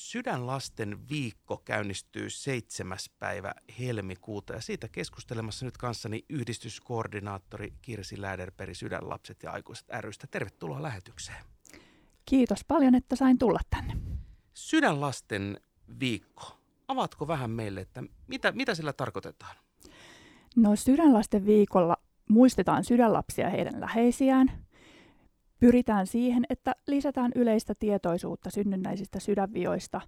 Sydänlasten viikko käynnistyy 7. päivä helmikuuta ja siitä keskustelemassa nyt kanssani yhdistyskoordinaattori Kirsi Läderperi Sydänlapset ja aikuiset rystä. Tervetuloa lähetykseen. Kiitos paljon, että sain tulla tänne. Sydänlasten viikko. Avaatko vähän meille, että mitä, mitä sillä tarkoitetaan? No Sydänlasten viikolla muistetaan sydänlapsia heidän läheisiään – Pyritään siihen, että lisätään yleistä tietoisuutta synnynnäisistä sydänvioista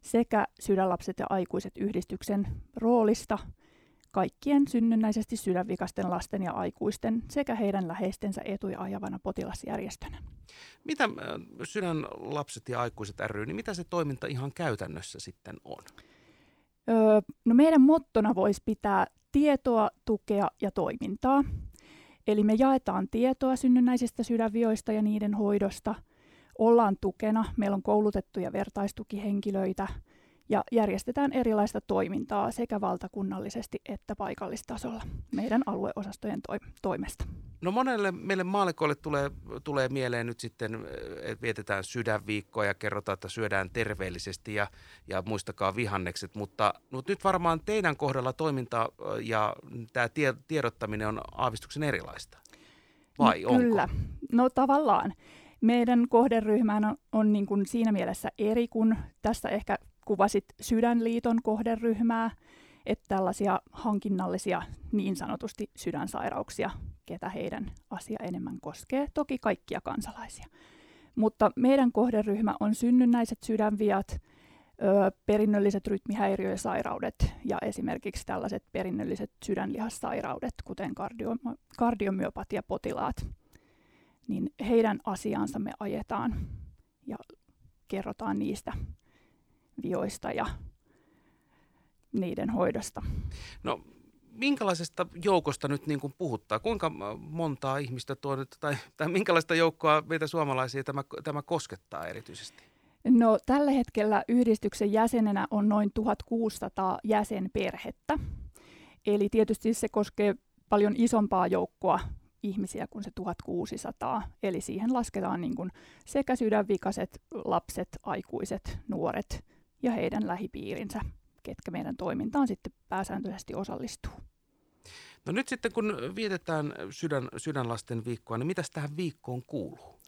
sekä Sydänlapset ja aikuiset yhdistyksen roolista kaikkien synnynnäisesti sydänvikasten lasten ja aikuisten sekä heidän läheistensä etuja ajavana potilasjärjestönä. Mitä äh, Sydänlapset ja aikuiset ry, niin mitä se toiminta ihan käytännössä sitten on? Öö, no meidän mottona voisi pitää tietoa, tukea ja toimintaa. Eli me jaetaan tietoa synnynnäisistä sydänvioista ja niiden hoidosta, ollaan tukena, meillä on koulutettuja vertaistukihenkilöitä ja järjestetään erilaista toimintaa sekä valtakunnallisesti että paikallistasolla meidän alueosastojen toimesta. No monelle meille maalikoille tulee, tulee mieleen nyt sitten, että vietetään sydänviikkoa ja kerrotaan, että syödään terveellisesti ja, ja muistakaa vihannekset, mutta, mutta nyt varmaan teidän kohdalla toiminta ja tämä tie, tiedottaminen on aavistuksen erilaista. Vai no, onko? Kyllä, no tavallaan. Meidän kohderyhmä on, on niin kuin siinä mielessä eri kuin tässä ehkä kuvasit Sydänliiton kohderyhmää, että tällaisia hankinnallisia niin sanotusti sydänsairauksia, ketä heidän asia enemmän koskee, toki kaikkia kansalaisia. Mutta meidän kohderyhmä on synnynnäiset sydänviat, perinnölliset rytmihäiriösairaudet ja esimerkiksi tällaiset perinnölliset sydänlihassairaudet, kuten kardio, kardiomyopatiapotilaat, niin heidän asiansa me ajetaan ja kerrotaan niistä vioista ja niiden hoidosta. No minkälaisesta joukosta nyt niin kuin puhuttaa? Kuinka montaa ihmistä tuo nyt, tai, tai minkälaista joukkoa meitä suomalaisia tämä, tämä koskettaa erityisesti? No tällä hetkellä yhdistyksen jäsenenä on noin 1600 jäsenperhettä. Eli tietysti se koskee paljon isompaa joukkoa ihmisiä kuin se 1600. Eli siihen lasketaan niin kuin sekä sydänvikaiset, lapset, aikuiset, nuoret ja heidän lähipiirinsä ketkä meidän toimintaan sitten pääsääntöisesti osallistuu. No nyt sitten kun vietetään sydän, sydänlasten viikkoa, niin mitä tähän viikkoon kuuluu?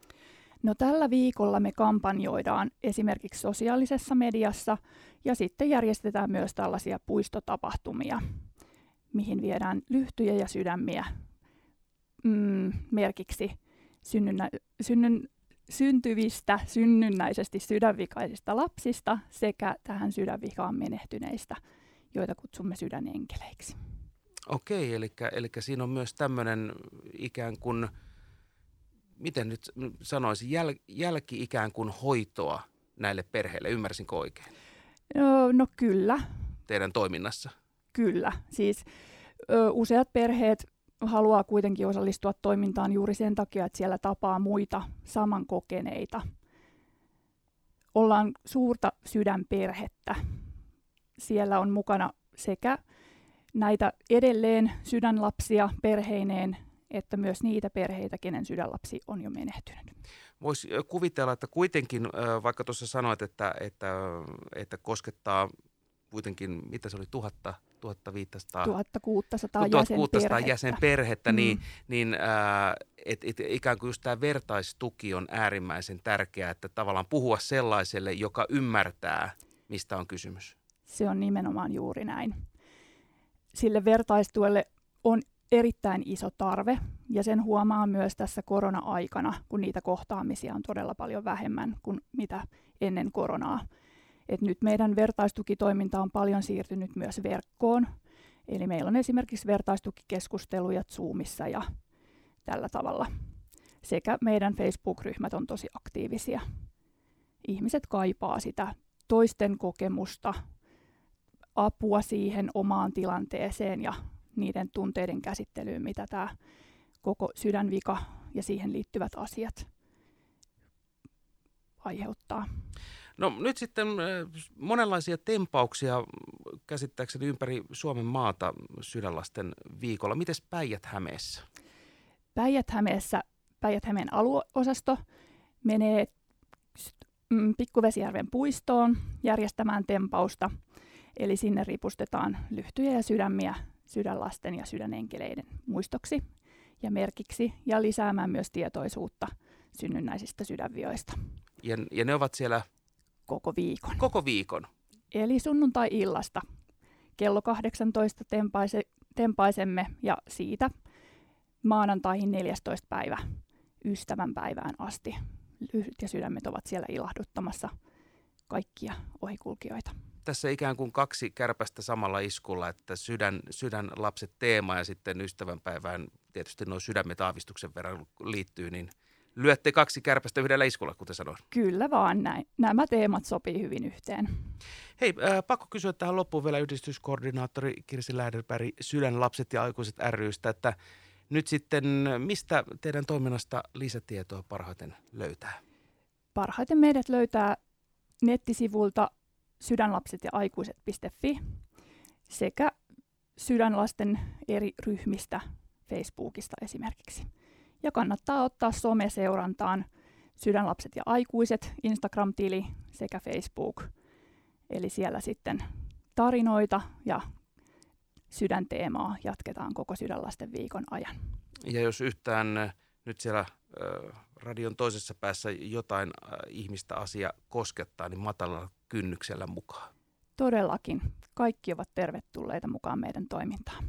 No tällä viikolla me kampanjoidaan esimerkiksi sosiaalisessa mediassa ja sitten järjestetään myös tällaisia puistotapahtumia, mihin viedään lyhtyjä ja sydämiä mm, merkiksi synnynnä, synnyn, syntyvistä synnynnäisesti sydänvikaisista lapsista sekä tähän sydänvikaan menehtyneistä, joita kutsumme sydänenkeleiksi. Okei, eli, eli siinä on myös tämmöinen ikään kuin, miten nyt sanoisin, jäl, jälki ikään kuin hoitoa näille perheille, ymmärsinkö oikein? No, no kyllä. Teidän toiminnassa? Kyllä, siis ö, useat perheet haluaa kuitenkin osallistua toimintaan juuri sen takia, että siellä tapaa muita samankokeneita. Ollaan suurta sydänperhettä. Siellä on mukana sekä näitä edelleen sydänlapsia perheineen, että myös niitä perheitä, kenen sydänlapsi on jo menehtynyt. Voisi kuvitella, että kuitenkin, vaikka tuossa sanoit, että, että, että koskettaa kuitenkin, mitä se oli, tuhatta 1500, 1600, 1600 jäsenperhettä, mm. niin, niin äh, et, et, ikään kuin just tämä vertaistuki on äärimmäisen tärkeää, että tavallaan puhua sellaiselle, joka ymmärtää, mistä on kysymys. Se on nimenomaan juuri näin. Sille vertaistuelle on erittäin iso tarve, ja sen huomaa myös tässä korona-aikana, kun niitä kohtaamisia on todella paljon vähemmän kuin mitä ennen koronaa. Et nyt meidän vertaistukitoiminta on paljon siirtynyt myös verkkoon. Eli meillä on esimerkiksi vertaistukikeskusteluja Zoomissa ja tällä tavalla. Sekä meidän Facebook-ryhmät on tosi aktiivisia. Ihmiset kaipaa sitä toisten kokemusta, apua siihen omaan tilanteeseen ja niiden tunteiden käsittelyyn, mitä tämä koko sydänvika ja siihen liittyvät asiat aiheuttaa. No nyt sitten monenlaisia tempauksia käsittääkseni ympäri Suomen maata sydänlasten viikolla. Mites Päijät-Hämeessä? Päijät-Hämeessä Päijät-Hämeen alueosasto menee mm, Pikkuvesijärven puistoon järjestämään tempausta. Eli sinne ripustetaan lyhtyjä ja sydämiä sydänlasten ja sydänenkeleiden muistoksi ja merkiksi ja lisäämään myös tietoisuutta synnynnäisistä sydänvioista. Ja, ja ne ovat siellä koko viikon. Koko viikon. Eli sunnuntai-illasta kello 18 tempaise, tempaisemme ja siitä maanantaihin 14. päivä ystävän päivään asti. Lyhyt ja sydämet ovat siellä ilahduttamassa kaikkia ohikulkijoita. Tässä ikään kuin kaksi kärpästä samalla iskulla, että sydän, sydän lapset teema ja sitten ystävänpäivään tietysti nuo sydämet aavistuksen verran liittyy, niin lyötte kaksi kärpästä yhdellä iskulla, kuten sanoin. Kyllä vaan näin. Nämä teemat sopii hyvin yhteen. Hei, äh, pakko kysyä tähän loppuun vielä yhdistyskoordinaattori Kirsi Lähderberg Sydänlapset ja aikuiset rystä, että nyt sitten mistä teidän toiminnasta lisätietoa parhaiten löytää? Parhaiten meidät löytää nettisivulta sydänlapset ja aikuiset.fi sekä sydänlasten eri ryhmistä Facebookista esimerkiksi. Ja kannattaa ottaa someseurantaan sydänlapset ja aikuiset, Instagram-tili sekä Facebook. Eli siellä sitten tarinoita ja sydänteemaa jatketaan koko sydänlasten viikon ajan. Ja jos yhtään äh, nyt siellä äh, radion toisessa päässä jotain äh, ihmistä asia koskettaa, niin matalalla kynnyksellä mukaan. Todellakin. Kaikki ovat tervetulleita mukaan meidän toimintaan.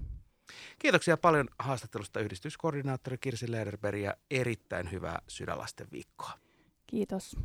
Kiitoksia paljon haastattelusta yhdistyskoordinaattori Kirsi Lederberg ja erittäin hyvää sydänlasten viikkoa. Kiitos.